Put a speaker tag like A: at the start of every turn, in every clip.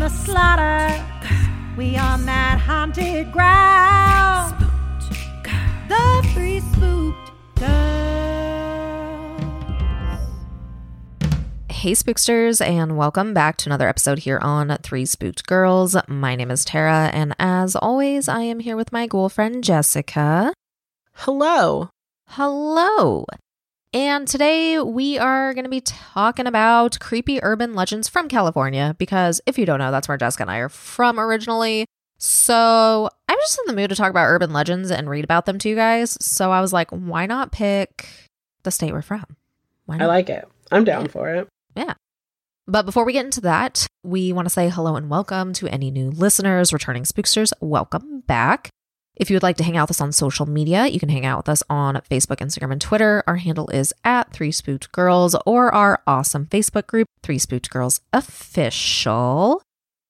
A: the slaughter, we on that haunted ground. The three spooked girls.
B: Hey, spooksters, and welcome back to another episode here on Three Spooked Girls. My name is Tara, and as always, I am here with my girlfriend Jessica.
C: Hello.
B: Hello. And today we are going to be talking about creepy urban legends from California because if you don't know, that's where Jessica and I are from originally. So I'm just in the mood to talk about urban legends and read about them to you guys. So I was like, why not pick the state we're from?
C: I like it. I'm down for it. Yeah.
B: But before we get into that, we want to say hello and welcome to any new listeners, returning spooksters. Welcome back. If you would like to hang out with us on social media, you can hang out with us on Facebook, Instagram, and Twitter. Our handle is at Three Spooked Girls or our awesome Facebook group, Three Spooked Girls Official.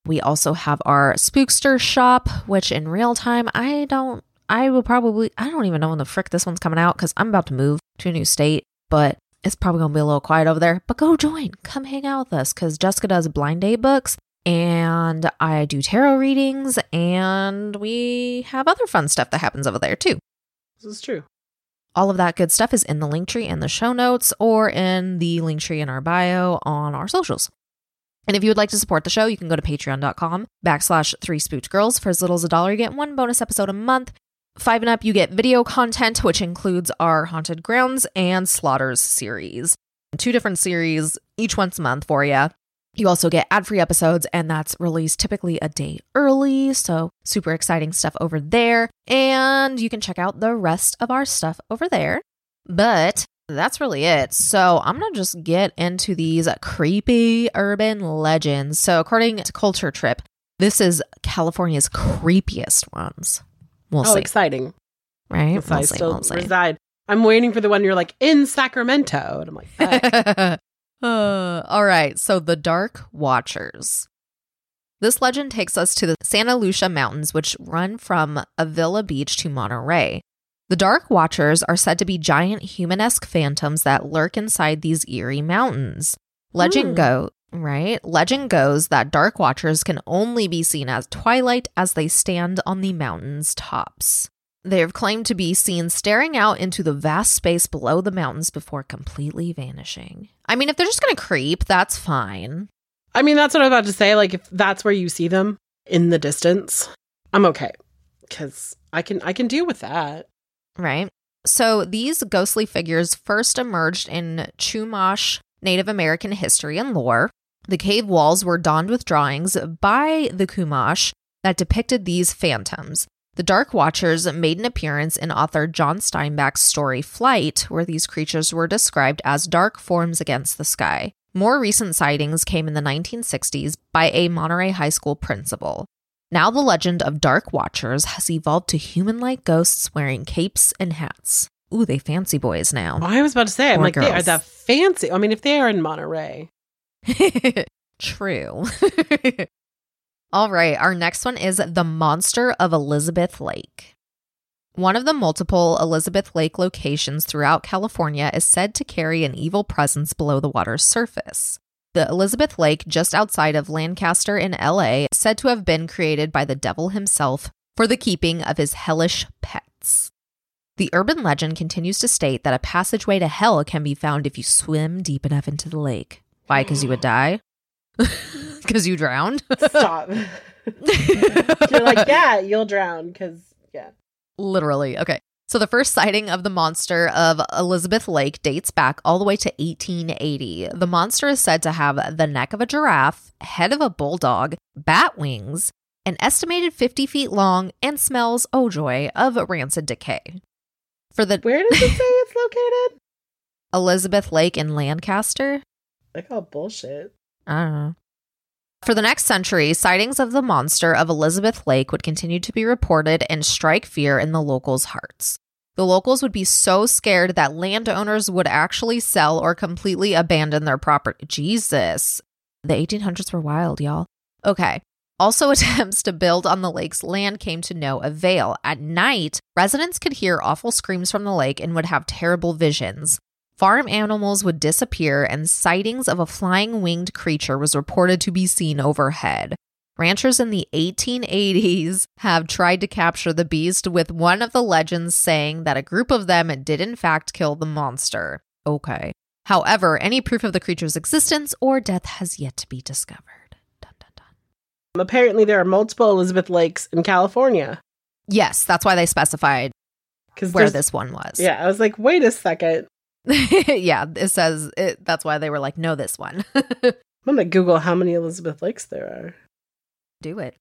B: We also have our Spookster shop, which in real time, I don't, I will probably, I don't even know when the frick this one's coming out because I'm about to move to a new state, but it's probably going to be a little quiet over there. But go join, come hang out with us because Jessica does blind date books and I do tarot readings and we have other fun stuff that happens over there too.
C: This is true.
B: All of that good stuff is in the link tree in the show notes or in the link tree in our bio on our socials. And if you would like to support the show, you can go to patreon.com backslash three spooked girls. For as little as a dollar, you get one bonus episode a month. Five and up, you get video content, which includes our Haunted Grounds and Slaughters series. Two different series, each once a month for you. You also get ad free episodes, and that's released typically a day early. So, super exciting stuff over there. And you can check out the rest of our stuff over there. But that's really it. So, I'm going to just get into these creepy urban legends. So, according to Culture Trip, this is California's creepiest ones. We'll
C: oh,
B: see.
C: exciting.
B: right?
C: Yes, I
B: We'll see,
C: still
B: we'll see.
C: reside. I'm waiting for the one you're like in Sacramento. And I'm like.
B: Uh, all right. So the Dark Watchers. This legend takes us to the Santa Lucia Mountains, which run from Avila Beach to Monterey. The Dark Watchers are said to be giant humanesque phantoms that lurk inside these eerie mountains. Legend
C: Hmm.
B: go right. Legend goes that Dark Watchers can only be seen as twilight as they stand on the mountain's tops. They have claimed to be seen staring out into the vast space below the mountains before completely vanishing. I mean, if they're just going to creep, that's fine.
C: I mean, that's what I was about to say. Like, if that's where you see them in the distance, I'm okay because I can I can deal with that.
B: right? So these ghostly figures first emerged in Chumash Native American history and lore. The cave walls were donned with drawings by the Chumash that depicted these phantoms. The Dark Watchers made an appearance in author John Steinbeck's story Flight, where these creatures were described as dark forms against the sky. More recent sightings came in the 1960s by a Monterey High School principal. Now, the legend of Dark Watchers has evolved to human like ghosts wearing capes and hats. Ooh, they fancy boys now.
C: I was about to say, I'm
B: Or
C: like, they are
B: girls.
C: that fancy. I mean, if they are in Monterey,
B: True. All right, our next one is The Monster of Elizabeth Lake. One of the multiple Elizabeth Lake locations throughout California is said to carry an evil presence below the water's surface. The Elizabeth Lake, just outside of Lancaster in LA, is said to have been created by the devil himself for the keeping of his hellish pets. The urban legend continues to state that a passageway to hell can be found if you swim deep enough into the lake. Why? Because you would die? because you drowned.
C: Stop. You're like, yeah, you'll drown because yeah.
B: Literally. Okay. So the first sighting of the monster of Elizabeth Lake dates back all the way to 1880. The monster is said to have the neck of a giraffe, head of a bulldog, bat wings, an estimated 50 feet long, and smells, oh joy, of rancid decay. For the
C: Where does it say it's located?
B: Elizabeth Lake in Lancaster,
C: Like all bullshit.
B: I don't know. For the next century, sightings of the monster of Elizabeth Lake would continue to be reported and strike fear in the locals' hearts. The locals would be so scared that landowners would actually sell or completely abandon their property. Jesus. The 1800s were wild, y'all. Okay. Also, attempts to build on the lake's land came to no avail. At night, residents could hear awful screams from the lake and would have terrible visions. Farm animals would disappear, and sightings of a flying winged creature was reported to be seen overhead. Ranchers in the 1880s have tried to capture the beast, with one of the legends saying that a group of them did in fact kill the monster. Okay. However, any proof of the creature's existence or death has yet to be discovered. Dun, dun, dun.
C: Apparently, there are multiple Elizabeth Lakes in California.
B: Yes, that's why they specified where this one was.
C: Yeah, I was like, wait a second.
B: yeah, it says it, that's why they were like, no, this one.
C: I'm gonna Google how many Elizabeth Lakes there are.
B: Do it.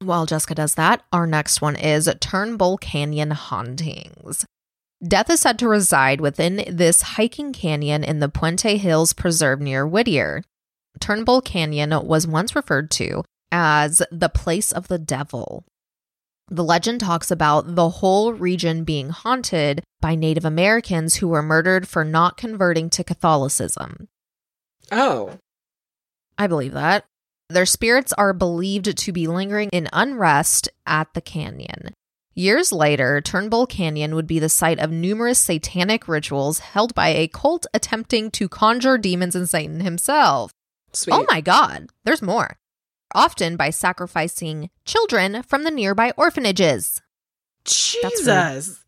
B: While Jessica does that, our next one is Turnbull Canyon Hauntings. Death is said to reside within this hiking canyon in the Puente Hills Preserve near Whittier. Turnbull Canyon was once referred to as the place of the devil. The legend talks about the whole region being haunted by Native Americans who were murdered for not converting to Catholicism.
C: Oh,
B: I believe that. Their spirits are believed to be lingering in unrest at the canyon. Years later, Turnbull Canyon would be the site of numerous satanic rituals held by a cult attempting to conjure demons and Satan himself.
C: sweet.
B: Oh my god, there's more. Often by sacrificing children from the nearby orphanages.
C: Jesus.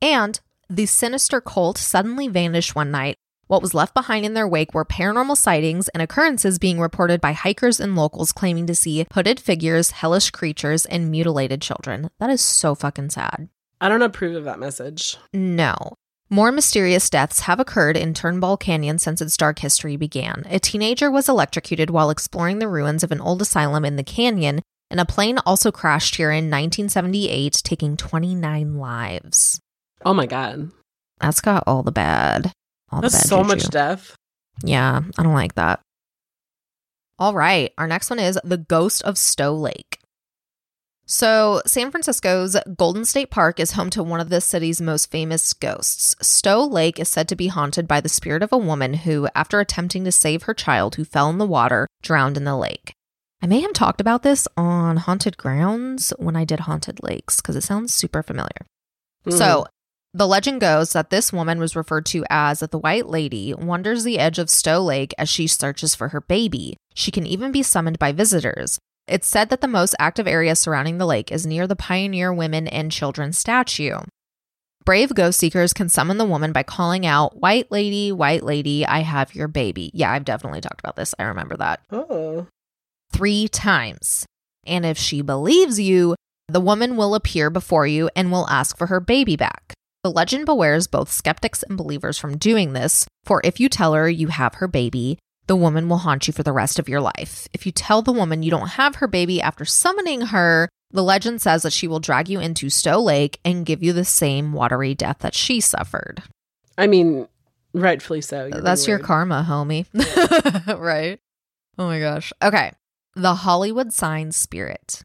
B: And the sinister cult suddenly vanished one night. What was left behind in their wake were paranormal sightings and occurrences being reported by hikers and locals claiming to see hooded figures, hellish creatures, and mutilated children. That is so fucking sad.
C: I don't approve of that message.
B: No. More mysterious deaths have occurred in Turnbull Canyon since its dark history began. A teenager was electrocuted while exploring the ruins of an old asylum in the canyon, and a plane also crashed here in 1978, taking 29 lives.
C: Oh my god.
B: That's got all the bad. All the
C: That's
B: bad
C: so
B: juju.
C: much death.
B: Yeah, I don't like that. All right, our next one is The Ghost of Stow Lake. So, San Francisco's Golden State Park is home to one of the city's most famous ghosts. Stow Lake is said to be haunted by the spirit of a woman who, after attempting to save her child who fell in the water, drowned in the lake. I may have talked about this on Haunted Grounds when I did Haunted Lakes because it sounds super familiar. Hmm. So, the legend goes that this woman was referred to as the White Lady, wanders the edge of Stow Lake as she searches for her baby. She can even be summoned by visitors. It's said that the most active area surrounding the lake is near the Pioneer Women and Children statue. Brave ghost seekers can summon the woman by calling out, White Lady, White Lady, I have your baby. Yeah, I've definitely talked about this. I remember that
C: oh.
B: three times. And if she believes you, the woman will appear before you and will ask for her baby back. The legend bewares both skeptics and believers from doing this, for if you tell her you have her baby, the woman will haunt you for the rest of your life. If you tell the woman you don't have her baby after summoning her, the legend says that she will drag you into Stow Lake and give you the same watery death that she suffered.
C: I mean, rightfully so.
B: That's your karma, homie. right? Oh my gosh. Okay. The Hollywood Sign Spirit.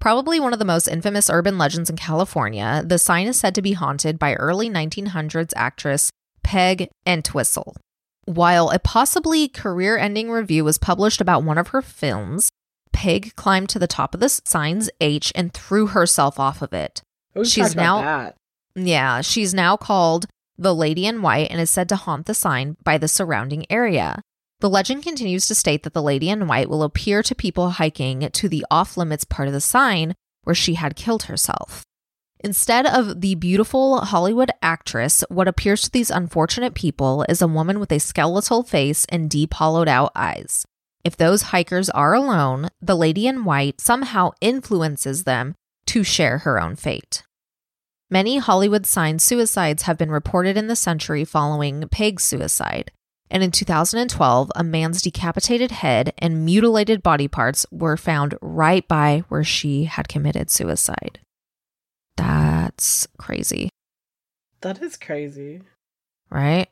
B: Probably one of the most infamous urban legends in California, the sign is said to be haunted by early 1900s actress Peg Entwistle. While a possibly career ending review was published about one of her films, Peg climbed to the top of the sign's H and threw herself off of it.
C: Oh, We've
B: She's now-
C: that.
B: Yeah, she's now called the Lady in White and is said to haunt the sign by the surrounding area. The legend continues to state that the Lady in White will appear to people hiking to the off limits part of the sign where she had killed herself. Instead of the beautiful Hollywood actress, what appears to these unfortunate people is a woman with a skeletal face and deep hollowed out eyes. If those hikers are alone, the lady in white somehow influences them to share her own fate. Many Hollywood signed suicides have been reported in the century following Peg's suicide. And in 2012, a man's decapitated head and mutilated body parts were found right by where she had committed suicide. That's crazy,
C: That is crazy.
B: right?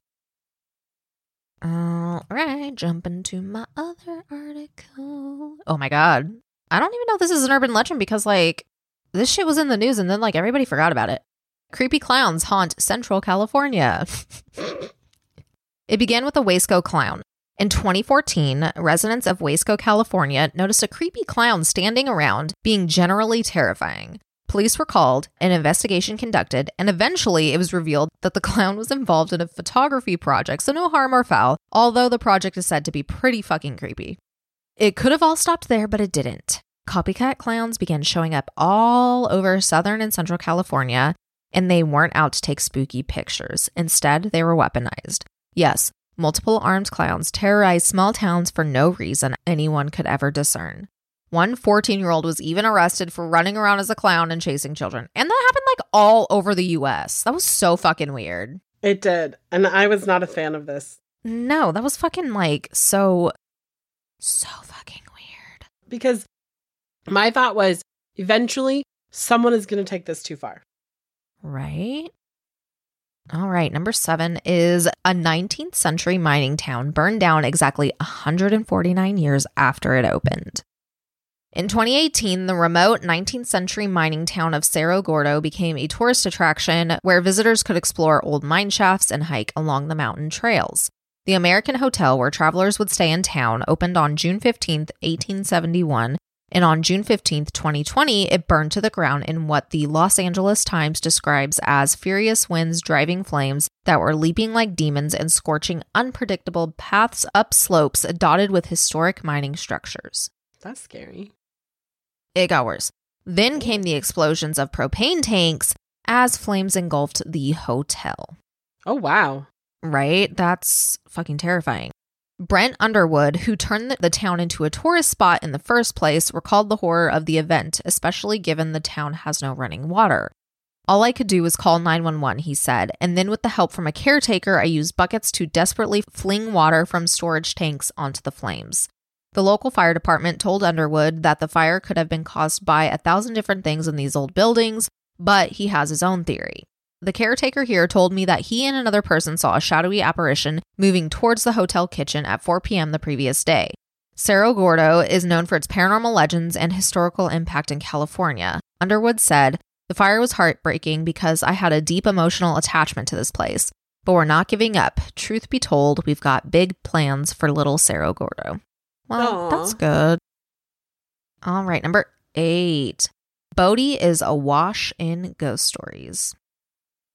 B: All right, jump into my other article. Oh my god. I don't even know if this is an urban legend because, like, this shit was in the news and then, like, everybody forgot about it. Creepy clowns haunt Central California. it began with a Wasco clown. In 2014, residents of Wasco, California noticed a creepy clown standing around, being generally terrifying. Police were called, an investigation conducted, and eventually it was revealed that the clown was involved in a photography project, so no harm or foul, although the project is said to be pretty fucking creepy. It could have all stopped there, but it didn't. Copycat clowns began showing up all over Southern and Central California, and they weren't out to take spooky pictures. Instead, they were weaponized. Yes, multiple armed clowns terrorized small towns for no reason anyone could ever discern. One 14 year old was even arrested for running around as a clown and chasing children. And that happened like all over the US. That was so fucking weird.
C: It did. And I was not a fan of this
B: No, that was fucking like so, so fucking weird.
C: because my thought was eventually someone is going to take this too far.
B: Right? All right, number seven is a 19th century mining town burned down exactly 149 years after it opened. In 2018, the remote 19th century mining town of Cerro Gordo became a tourist attraction where visitors could explore old mine shafts and hike along the mountain trails. The American Hotel, where travelers would stay in town, opened on June 15, 1871, and on June 15, 2020, it burned to the ground in what the Los Angeles Times describes as furious winds driving flames that were leaping like demons and scorching unpredictable paths up slopes dotted with historic mining structures.
C: That's scary.
B: It got worse. Then came the explosions of propane tanks as flames engulfed the hotel.
C: Oh, wow.
B: Right? That's fucking terrifying. Brent Underwood, who turned the, the town into a tourist spot in the first place, recalled the horror of the event, especially given the town has no running water. All I could do was call 911, he said, and then with the help from a caretaker, I used buckets to desperately fling water from storage tanks onto the flames. The local fire department told Underwood that the fire could have been caused by a thousand different things in these old buildings, but he has his own theory. The caretaker here told me that he and another person saw a shadowy apparition moving towards the hotel kitchen at 4 p.m. the previous day. Cerro Gordo is known for its paranormal legends and historical impact in California. Underwood said, The fire was heartbreaking because I had a deep emotional attachment to this place. But we're not giving up. Truth be told, we've got big plans for little Cerro Gordo. Well,
C: Aw.
B: that's good. All right, number eight. Bodie is awash in ghost stories.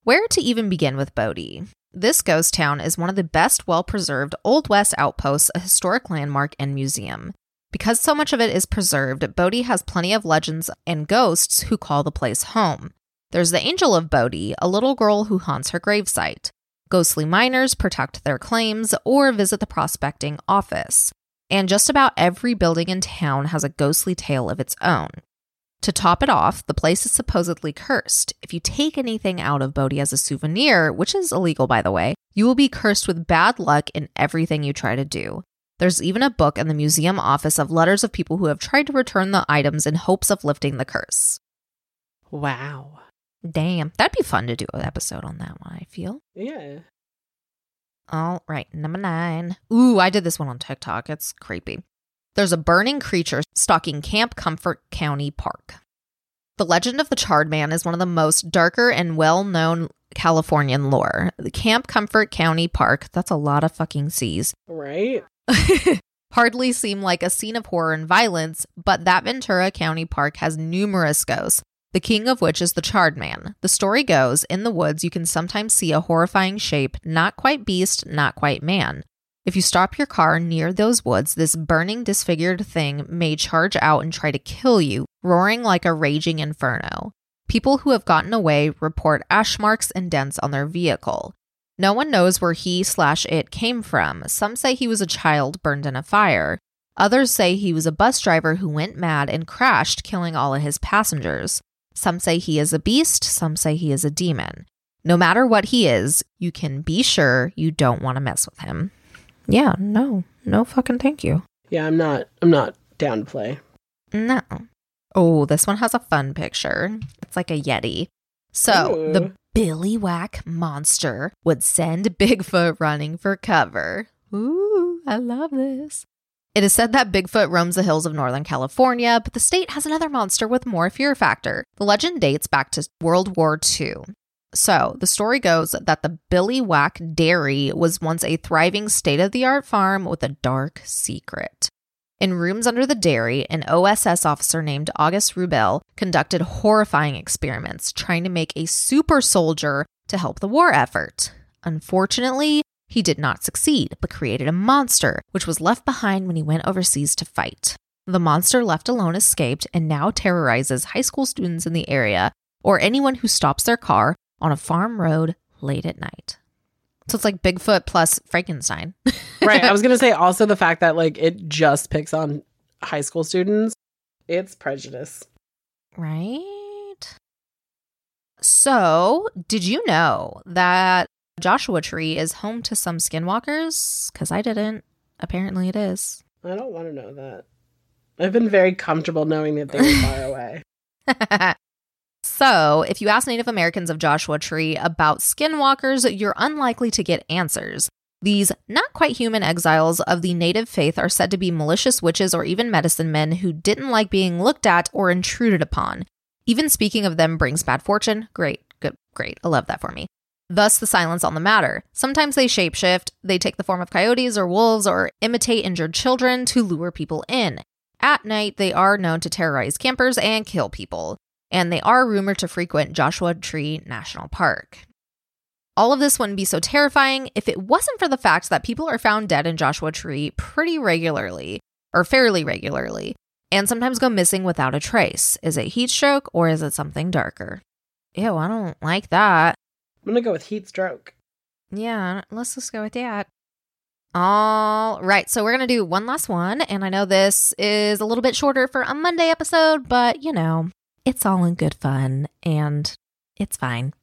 B: Where to even begin with Bodie? This ghost town is one of the best well preserved Old West outposts, a historic landmark and museum. Because so much of it is preserved, Bodie has plenty of legends and ghosts who call the place home. There's the Angel of Bodie, a little girl who haunts her gravesite. Ghostly miners protect their claims or visit the prospecting office. And just about every building in town has a ghostly tale of its own. To top it off, the place is supposedly cursed. If you take anything out of Bodie as a souvenir, which is illegal by the way, you will be cursed with bad luck in everything you try to do. There's even a book in the museum office of letters of people who have tried to return the items in hopes of lifting the curse.
C: Wow.
B: Damn, that'd be fun to do an episode on that one, I feel.
C: Yeah.
B: All right, number nine. Ooh, I did this one on TikTok. It's creepy. There's a burning creature stalking Camp Comfort County Park. The legend of the Charred Man is one of the most darker and well known Californian lore. The Camp Comfort County Park, that's a lot of fucking C's,
C: Right?
B: hardly seem like a scene of horror and violence, but that Ventura County Park has numerous ghosts, the king of which is the Charred Man. The story goes in the woods, you can sometimes see a horrifying shape, not quite beast, not quite man. If you stop your car near those woods, this burning, disfigured thing may charge out and try to kill you, roaring like a raging inferno. People who have gotten away report ash marks and dents on their vehicle. No one knows where he slash it came from. Some say he was a child burned in a fire. Others say he was a bus driver who went mad and crashed, killing all of his passengers. Some say he is a beast, some say he is a demon. No matter what he is, you can be sure you don't want to mess with him. Yeah, no, no fucking thank you.
C: Yeah, I'm not. I'm not down to play.
B: No. Oh, this one has a fun picture. It's like a Yeti. So
C: Ooh.
B: the Billiwhack monster would send Bigfoot running for cover. Ooh, I love this. It is said that Bigfoot roams the hills of Northern California, but the state has another monster with more fear factor. The legend dates back to World War II. So, the story goes that the Billiwhack Dairy was once a thriving state of the art farm with a dark secret. In rooms under the dairy, an OSS officer named August Rubel conducted horrifying experiments trying to make a super soldier to help the war effort. Unfortunately, he did not succeed, but created a monster, which was left behind when he went overseas to fight. The monster left alone escaped and now terrorizes high school students in the area or anyone who stops their car on a farm road late at night. So it's like Bigfoot plus Frankenstein.
C: right. I was gonna say also the fact that like it just picks on high school students. It's prejudice.
B: Right. So, did you know that Joshua Tree is home to some skinwalkers? Because I didn't. Apparently, it is.
C: I don't want to know that. I've been very comfortable knowing that they're far away.
B: so, if you ask Native Americans of Joshua Tree about skinwalkers, you're unlikely to get answers. These not quite human exiles of the native faith are said to be malicious witches or even medicine men who didn't like being looked at or intruded upon. Even speaking of them brings bad fortune. Great, good, great. I love that for me. Thus, the silence on the matter. Sometimes they shapeshift, they take the form of coyotes or wolves or imitate injured children to lure people in. At night, they are known to terrorize campers and kill people, and they are rumored to frequent Joshua Tree National Park. All of this wouldn't be so terrifying if it wasn't for the fact that people are found dead in Joshua Tree pretty regularly, or fairly regularly, and sometimes go missing without a trace. Is it heat stroke or is it something darker? Ew, I don't like that.
C: I'm gonna go with heat stroke.
B: Yeah, let's just go with that. All right, so we're to do one last one. And I know this is a little bit shorter for a Monday episode, but you know, it's all in good fun and it's fine.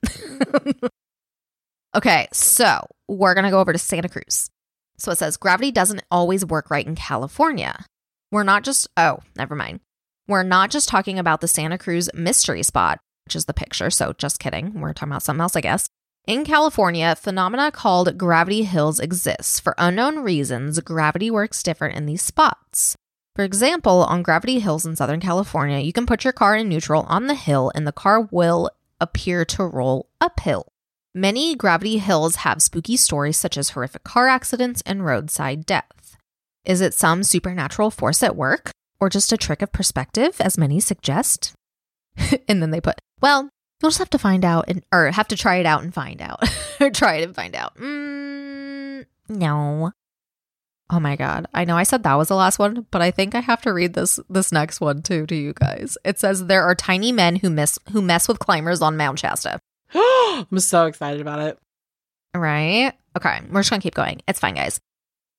B: okay, so we're to go over to Santa Cruz. So it says gravity doesn't always work right in California. We're not just, oh, never mind. We're not just talking about the Santa Cruz mystery spot, which is the picture. So just kidding. We're talking about something else, I guess. In California, phenomena called gravity hills exist. For unknown reasons, gravity works different in these spots. For example, on gravity hills in Southern California, you can put your car in neutral on the hill and the car will appear to roll uphill. Many gravity hills have spooky stories such as horrific car accidents and roadside death. Is it some supernatural force at work or just a trick of perspective, as many suggest? and then they put, well, you'll just have to find out and or have to try it out and find out. or try it and find out. Mm, no. Oh my god. I know I said that was the last one, but I think I have to read this this next one too to you guys. It says there are tiny men who miss who mess with climbers on Mount Shasta.
C: I'm so excited about it.
B: Right? Okay, we're just gonna keep going. It's fine, guys.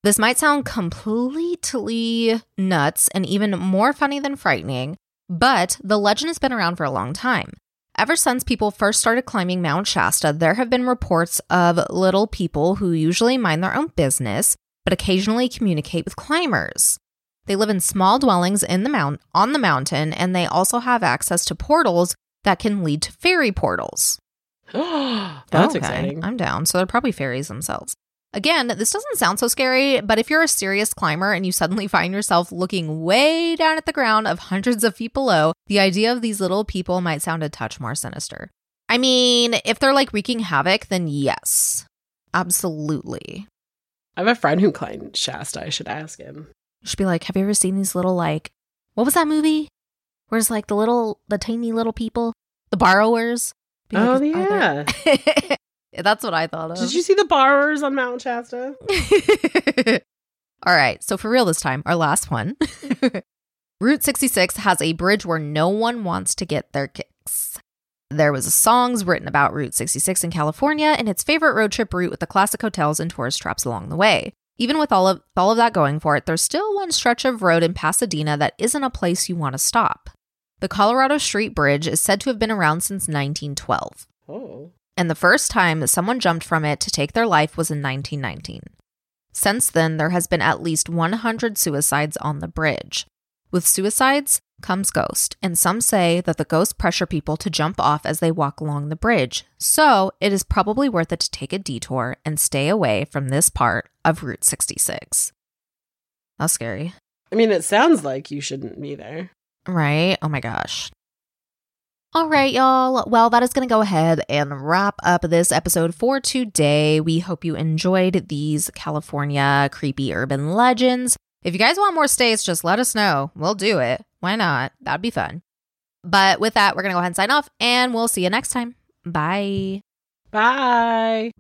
B: This might sound completely nuts and even more funny than frightening, but the legend has been around for a long time. Ever since people first started climbing Mount Shasta, there have been reports of little people who usually mind their own business, but occasionally communicate with climbers. They live in small dwellings in the mount on the mountain, and they also have access to portals that can lead to fairy portals.
C: That's
B: Okay,
C: exciting.
B: I'm down. So they're probably fairies themselves. Again, this doesn't sound so scary, but if you're a serious climber and you suddenly find yourself looking way down at the ground of hundreds of feet below, the idea of these little people might sound a touch more sinister. I mean, if they're like wreaking havoc, then yes, absolutely.
C: I have a friend who climbed Shasta. I should ask him.
B: You should be like, have you ever seen these little like, what was that movie? Where's like the little, the tiny little people, the borrowers? Be
C: Oh,
B: "Are there-"
C: yeah.
B: That's what I thought of.
C: Did you see the borrowers on Mount Shasta?
B: All right. So, for real this time, our last one. Route 66 has a bridge where no one wants to get their kicks. There was a songs written about Route 66 in California and its favorite road trip route with the classic hotels and tourist traps along the way. Even with all of all of that going for it, there's still one stretch of road in Pasadena that isn't a place you want to stop. The Colorado Street Bridge is said to have been around since 1912,
C: Oh.
B: And the first time that someone jumped from it to take their life was in 1919. Since then, there has been at least 100 suicides on the bridge. With suicides comes ghost, and some say that the ghosts pressure people to jump off as they walk along the bridge. So, it is probably worth it to take a detour and stay away from this part of Route 66. How scary.
C: I mean, it sounds like you shouldn't be there.
B: Right? Oh my gosh. All right, y'all. Well, that is going to go ahead and wrap up this episode for today. We hope you enjoyed these California creepy urban legends. If you guys want more states, just let us know. We'll do it. Why not? That'd be fun. But with that, we're going to go ahead and sign off, and we'll see you next time. Bye.
C: Bye.